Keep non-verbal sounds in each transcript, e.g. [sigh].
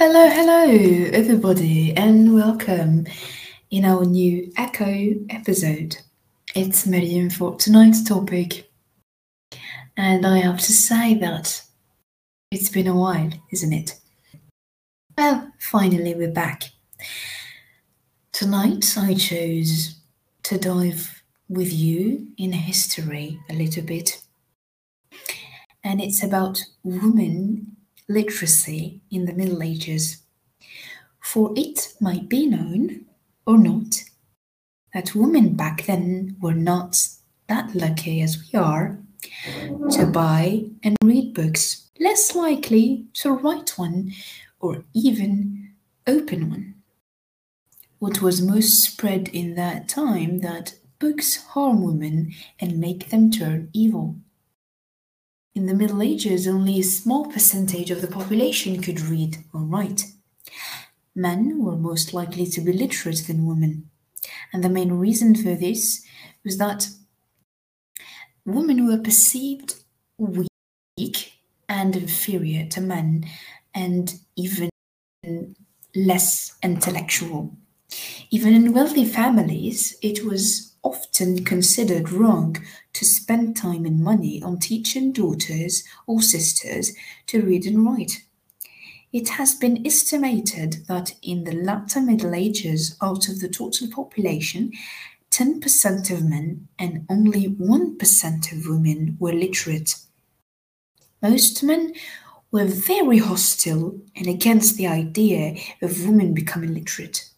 Hello, hello, everybody, and welcome in our new Echo episode. It's Marion for tonight's topic, and I have to say that it's been a while, isn't it? Well, finally, we're back. Tonight, I chose to dive with you in history a little bit, and it's about women literacy in the Middle Ages, for it might be known, or not, that women back then were not that lucky as we are to buy and read books, less likely to write one or even open one. What was most spread in that time that books harm women and make them turn evil. In the Middle Ages, only a small percentage of the population could read or write. Men were most likely to be literate than women, and the main reason for this was that women were perceived weak and inferior to men, and even less intellectual. Even in wealthy families, it was often considered wrong to spend time and money on teaching daughters or sisters to read and write. It has been estimated that in the latter Middle Ages, out of the total population, 10% of men and only 1% of women were literate. Most men were very hostile and against the idea of women becoming literate.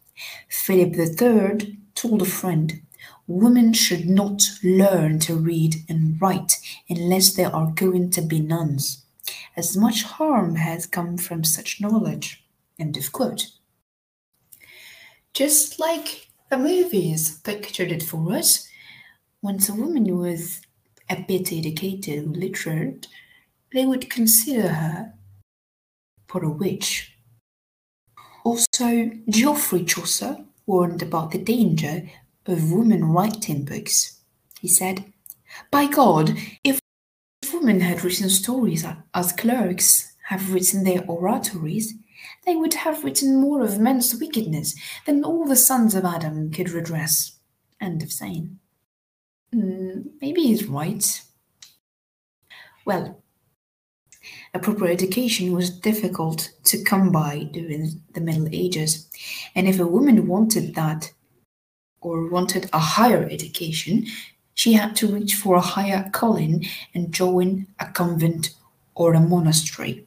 Philip III told a friend, Women should not learn to read and write unless they are going to be nuns, as much harm has come from such knowledge. End of quote. Just like the movies pictured it for us, once a woman was a bit educated or literate, they would consider her for a witch. Also, Geoffrey Chaucer warned about the danger of women writing books. He said, By God, if women had written stories as clerks have written their oratories, they would have written more of men's wickedness than all the sons of Adam could redress. End of saying. Mm, maybe he's right. Well, a proper education was difficult to come by during the Middle Ages, and if a woman wanted that, or wanted a higher education, she had to reach for a higher calling and join a convent or a monastery.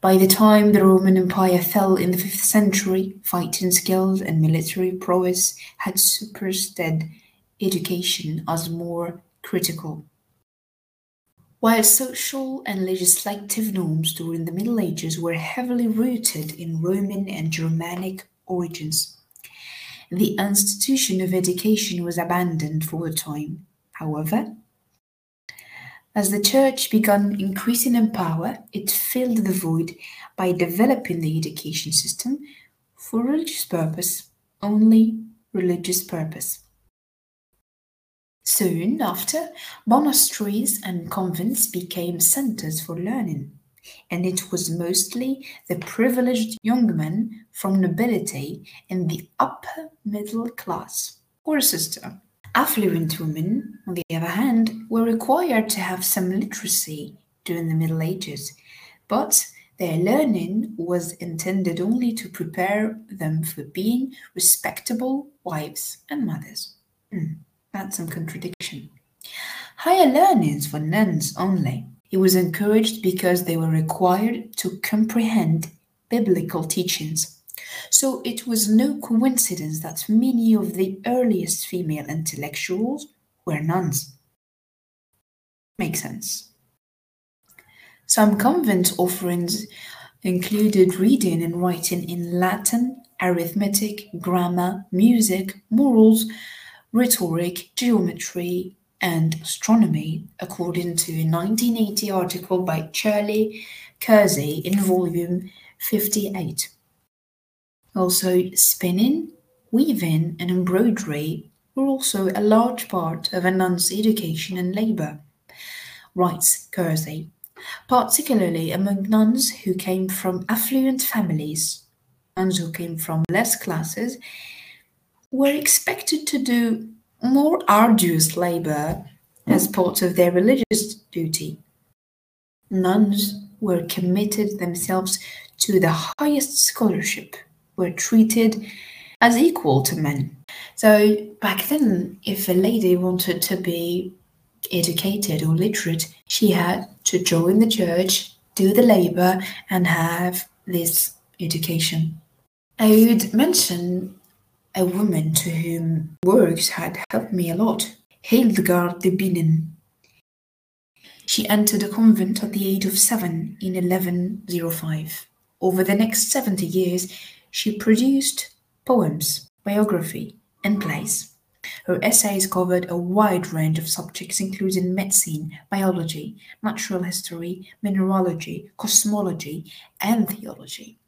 By the time the Roman Empire fell in the 5th century, fighting skills and military prowess had superseded education as more critical. While social and legislative norms during the Middle Ages were heavily rooted in Roman and Germanic origins, the institution of education was abandoned for a time. However, as the church began increasing in power, it filled the void by developing the education system for religious purpose, only religious purpose. Soon after, monasteries and convents became centers for learning and it was mostly the privileged young men from nobility and the upper middle class or sister. Affluent women, on the other hand, were required to have some literacy during the Middle Ages, but their learning was intended only to prepare them for being respectable wives and mothers. Mm, that's some contradiction. Higher learnings for nuns only he was encouraged because they were required to comprehend biblical teachings. So it was no coincidence that many of the earliest female intellectuals were nuns. Makes sense. Some convent offerings included reading and writing in Latin, arithmetic, grammar, music, morals, rhetoric, geometry, and Astronomy, according to a 1980 article by Charlie Kersey in volume 58. Also, spinning, weaving, and embroidery were also a large part of a nun's education and labour. Writes Kersey, particularly among nuns who came from affluent families. Nuns who came from less classes were expected to do more arduous labor as hmm. part of their religious duty. Nuns were committed themselves to the highest scholarship, were treated as equal to men. So back then, if a lady wanted to be educated or literate, she had to join the church, do the labor, and have this education. I would mention a woman to whom works had helped me a lot, Hildegard de Bingen. She entered a convent at the age of seven in 1105. Over the next 70 years, she produced poems, biography, and plays. Her essays covered a wide range of subjects, including medicine, biology, natural history, mineralogy, cosmology, and theology.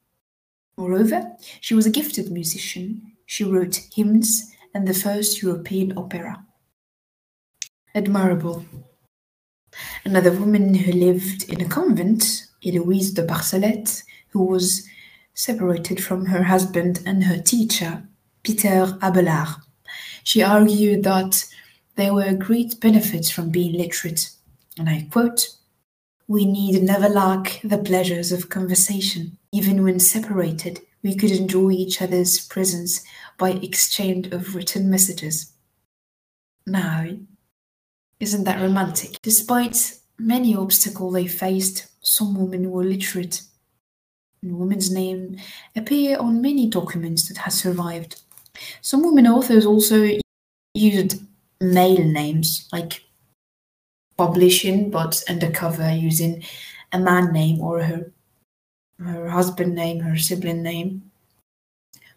Moreover, she was a gifted musician. She wrote hymns and the first European opera. Admirable. Another woman who lived in a convent, Eloise de Barcelette, who was separated from her husband and her teacher, Peter Abelard. She argued that there were great benefits from being literate, and I quote, We need never lack the pleasures of conversation. Even when separated, we could enjoy each other's presence by exchange of written messages. Now, isn't that romantic? Despite many obstacles they faced, some women were literate. And women's names appear on many documents that have survived. Some women authors also used male names, like publishing, but undercover using a man name or her her husband name, her sibling name.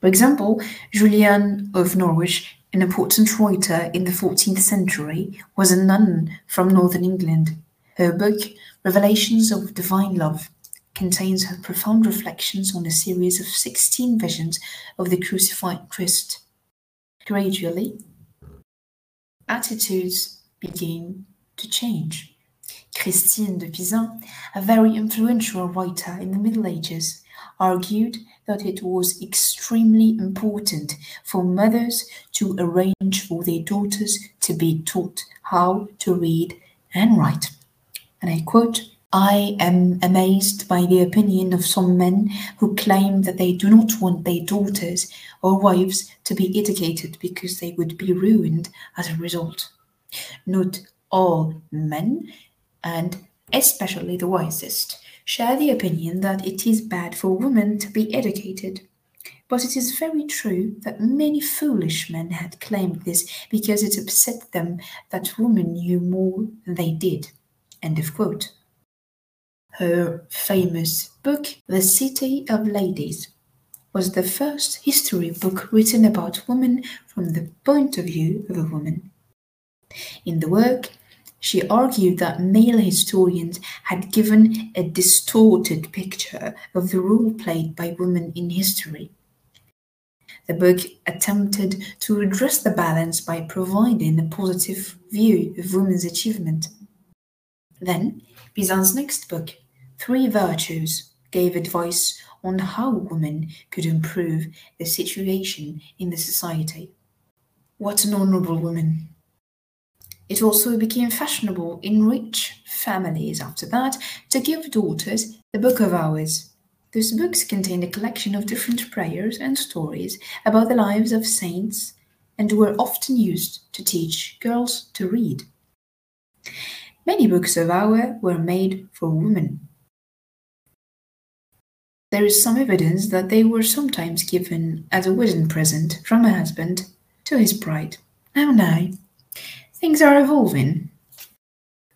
For example, Julian of Norwich, an important writer in the 14th century, was a nun from northern England. Her book, Revelations of Divine Love, contains her profound reflections on a series of 16 visions of the crucified Christ. Gradually, attitudes begin to change. Christine de Pizan, a very influential writer in the Middle Ages, argued that it was extremely important for mothers to arrange for their daughters to be taught how to read and write. And I quote, I am amazed by the opinion of some men who claim that they do not want their daughters or wives to be educated because they would be ruined as a result. Not all men, and especially the wisest, share the opinion that it is bad for women to be educated. But it is very true that many foolish men had claimed this because it upset them that women knew more than they did. End of quote her famous book, The City of Ladies, was the first history book written about women from the point of view of a woman. In the work, she argued that male historians had given a distorted picture of the role played by women in history. The book attempted to address the balance by providing a positive view of women's achievement. Then, Pizan's next book, Three Virtues gave advice on how women could improve their situation in the society. What an honourable woman! It also became fashionable in rich families after that to give daughters the Book of Hours. Those books contained a collection of different prayers and stories about the lives of saints and were often used to teach girls to read. Many books of hour were made for women. There is some evidence that they were sometimes given as a wedding present from a husband to his bride. Now, now, things are evolving.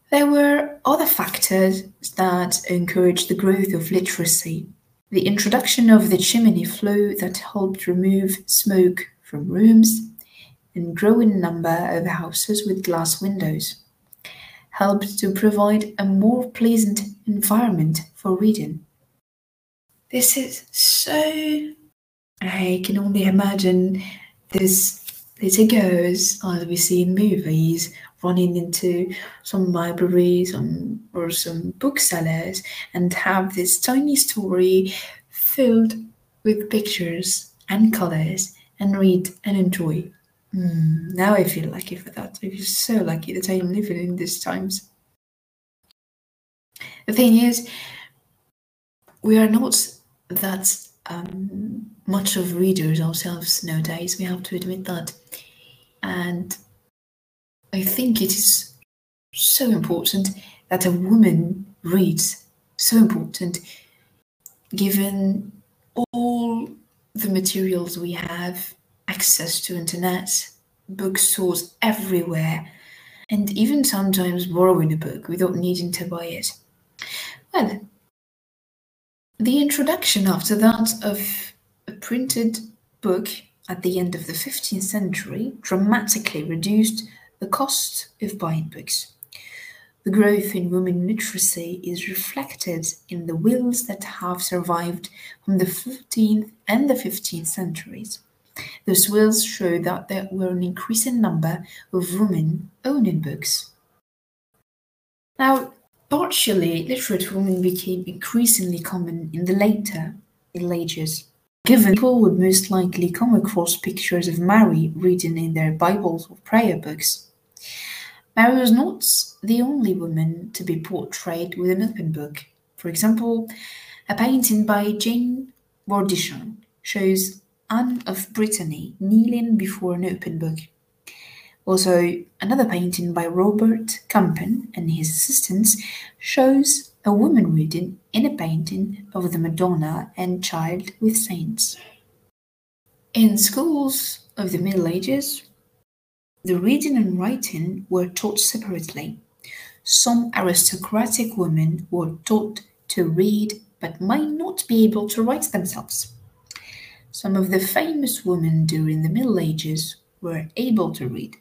There were other factors that encouraged the growth of literacy. The introduction of the chimney flue that helped remove smoke from rooms, and growing number of houses with glass windows helped to provide a more pleasant environment for reading. This is so. I can only imagine this girls as we see in movies running into some libraries or some booksellers and have this tiny story filled with pictures and colors and read and enjoy. Mm, now I feel lucky for that. I feel so lucky that I am living in these times. The thing is, we are not that um, much of readers ourselves nowadays. We have to admit that. And I think it is so important that a woman reads. So important, given all the materials we have, access to internet, bookstores everywhere, and even sometimes borrowing a book without needing to buy it. Well, the introduction after that of a printed book at the end of the 15th century dramatically reduced the cost of buying books. The growth in women literacy is reflected in the wills that have survived from the 14th and the 15th centuries. Those wills show that there were an increasing number of women owning books. Now, partially, literate women became increasingly common in the later Middle Ages. Given people would most likely come across pictures of Mary reading in their Bibles or prayer books. Mary was not the only woman to be portrayed with an open book. For example, a painting by Jean Bourdichon shows Anne of Brittany kneeling before an open book. Also, another painting by Robert Campin and his assistants shows a woman reading in a painting of the Madonna and Child with Saints. In schools of the Middle Ages, the reading and writing were taught separately. Some aristocratic women were taught to read but might not be able to write themselves. Some of the famous women during the Middle Ages were able to read.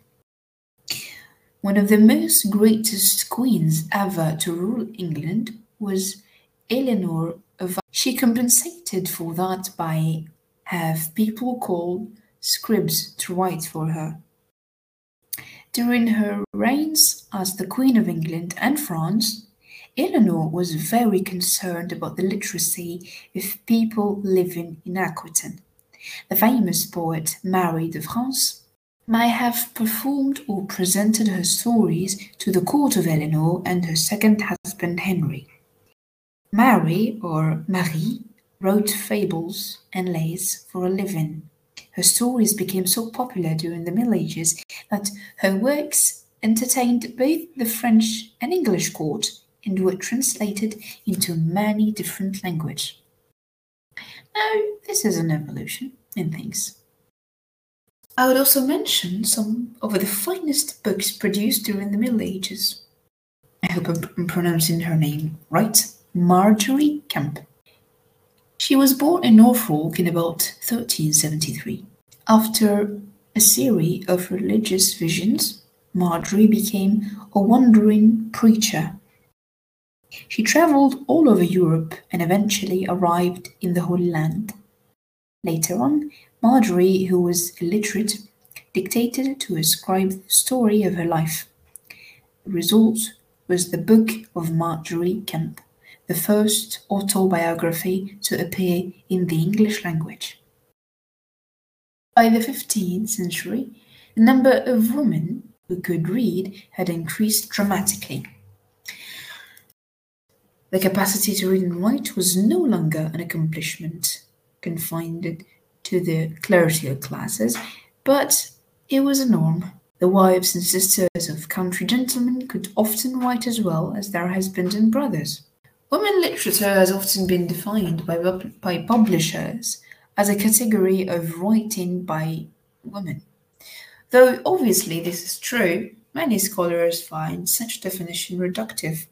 One of the most greatest queens ever to rule England was Eleanor of She compensated for that by have people called scribes to write for her. During her reigns as the Queen of England and France, Eleanor was very concerned about the literacy of people living in Aquitaine. The famous poet Marie de France may have performed or presented her stories to the court of Eleanor and her second husband Henry. Mary, or Marie, wrote fables and lays for a living. Her stories became so popular during the Middle Ages that her works entertained both the French and English court and were translated into many different languages. Now, this is an evolution in things. I would also mention some of the finest books produced during the Middle Ages. I hope I'm pronouncing her name right. Margery Kempe. She was born in Norfolk in about 1373. After a series of religious visions, Margery became a wandering preacher. She traveled all over Europe and eventually arrived in the Holy Land. Later on, Margery, who was illiterate, dictated to a scribe the story of her life. The result was the Book of Margery Kempe, the first autobiography to appear in the English language. By the 15th century, the number of women who could read had increased dramatically. The capacity to read and write was no longer an accomplishment confined to the clerical classes, but it was a norm. The wives and sisters of country gentlemen could often write as well as their husbands and brothers. Women literature has often been defined by, by publishers as a category of writing by women. Though obviously this is true, many scholars find such definition reductive.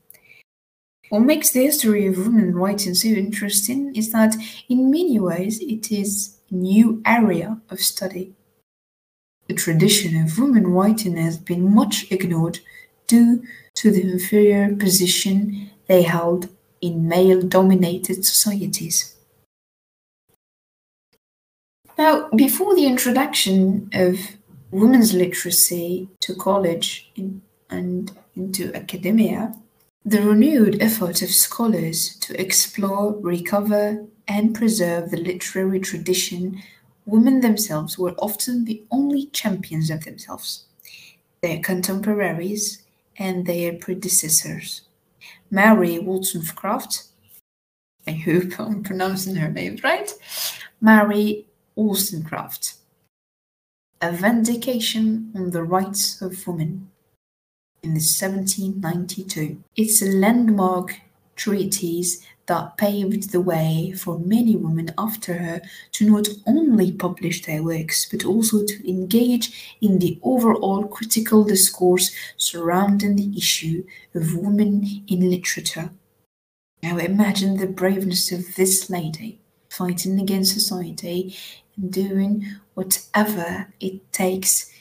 What makes the history of women writing so interesting is that in many ways it is new area of study. The tradition of women writing has been much ignored due to the inferior position they held in male dominated societies. Now, before the introduction of women's literacy to college in and into academia, the renewed effort of scholars to explore, recover, and preserve the literary tradition, women themselves were often the only champions of themselves, their contemporaries, and their predecessors. Mary Wollstonecraft, I hope I'm [laughs] pronouncing her name right, Mary Wollstonecraft, A Vindication on the Rights of Women in 1792. It's a landmark treatise that paved the way for many women after her to not only publish their works but also to engage in the overall critical discourse surrounding the issue of women in literature. Now imagine the braveness of this lady fighting against society and doing whatever it takes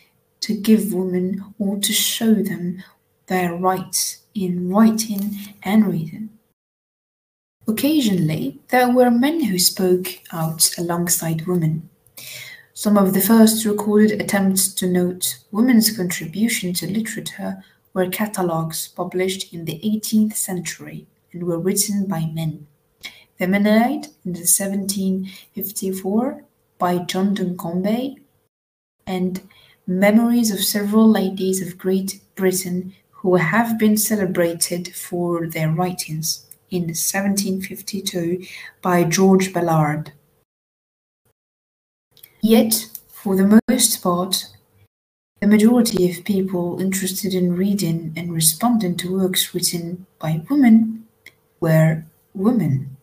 to give women or to show them their rights in writing and reading. Occasionally, there were men who spoke out alongside women. Some of the first recorded attempts to note women's contribution to literature were catalogues published in the 18th century and were written by men. The Feminiad in 1754 by John Duncombe and Memories of Several Ladies of Great Britain who have been celebrated for their writings in 1752 by George Ballard. Yet, for the most part, the majority of people interested in reading and responding to works written by women were women.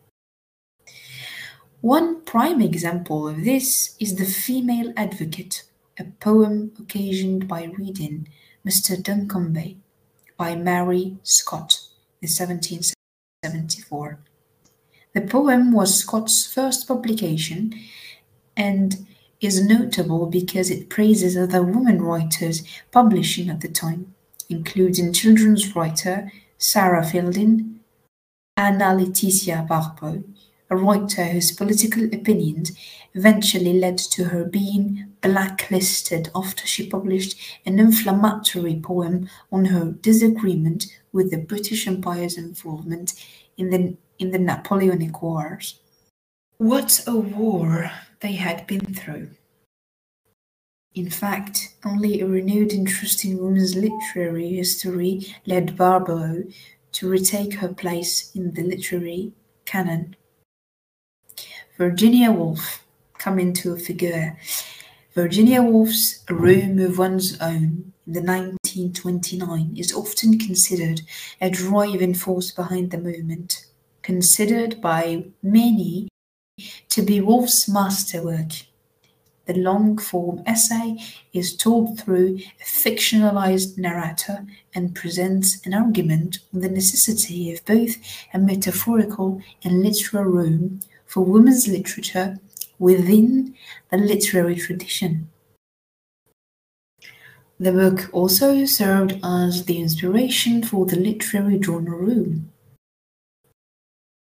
One prime example of this is The Female Advocate, a poem occasioned by reading Mr. Duncombe by Mary Scott, in 17th 1874. The poem was Scott's first publication and is notable because it praises other women writers publishing at the time, including children's writer Sarah Fielding, Anna Laetitia Barbauld, a writer whose political opinions eventually led to her being blacklisted after she published an inflammatory poem on her disagreement with the British Empire's involvement in the, in the Napoleonic Wars. What a war they had been through! In fact, only a renewed interest in women's literary history led Barbauld to retake her place in the literary canon. Virginia Woolf come into a figure. Virginia Woolf's Room of One's Own in the 1929 is often considered a driving force behind the movement, considered by many to be Woolf's masterwork. The long form essay is told through a fictionalized narrator and presents an argument on the necessity of both a metaphorical and literal room for women's literature within the literary tradition. The book also served as the inspiration for the literary journal Room.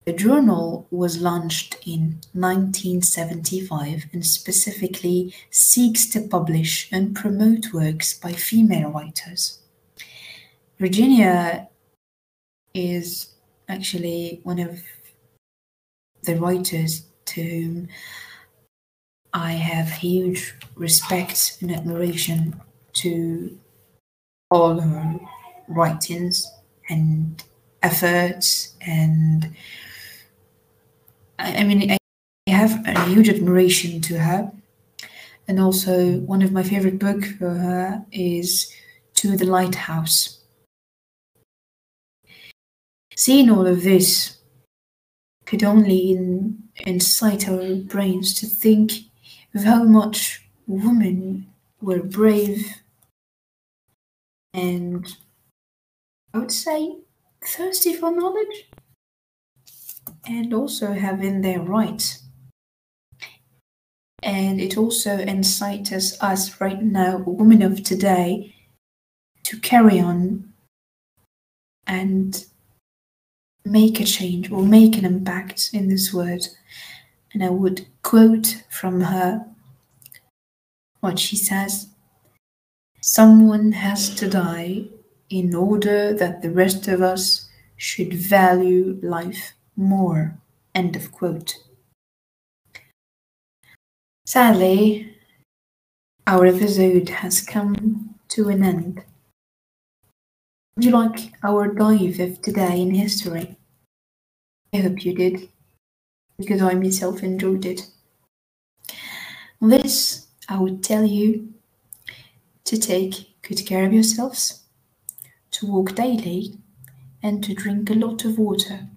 The journal was launched in 1975 and specifically seeks to publish and promote works by female writers. Virginia is actually one of the writers to whom I have huge respect and admiration to all her writings and efforts and I, I mean I have a huge admiration to her and also one of my favorite books for her is To the Lighthouse. Seeing all of this could only in, incite our brains to think of how much women were brave and I would say thirsty for knowledge and also having their rights. And it also incites us right now, women of today, to carry on and make a change or make an impact in this world. And I would quote from her what she says Someone has to die in order that the rest of us should value life more. End of quote. Sadly, our episode has come to an end. Would you like our dive of today in history? I hope you did, because I myself enjoyed it. this, I would tell you to take good care of yourselves, to walk daily, and to drink a lot of water.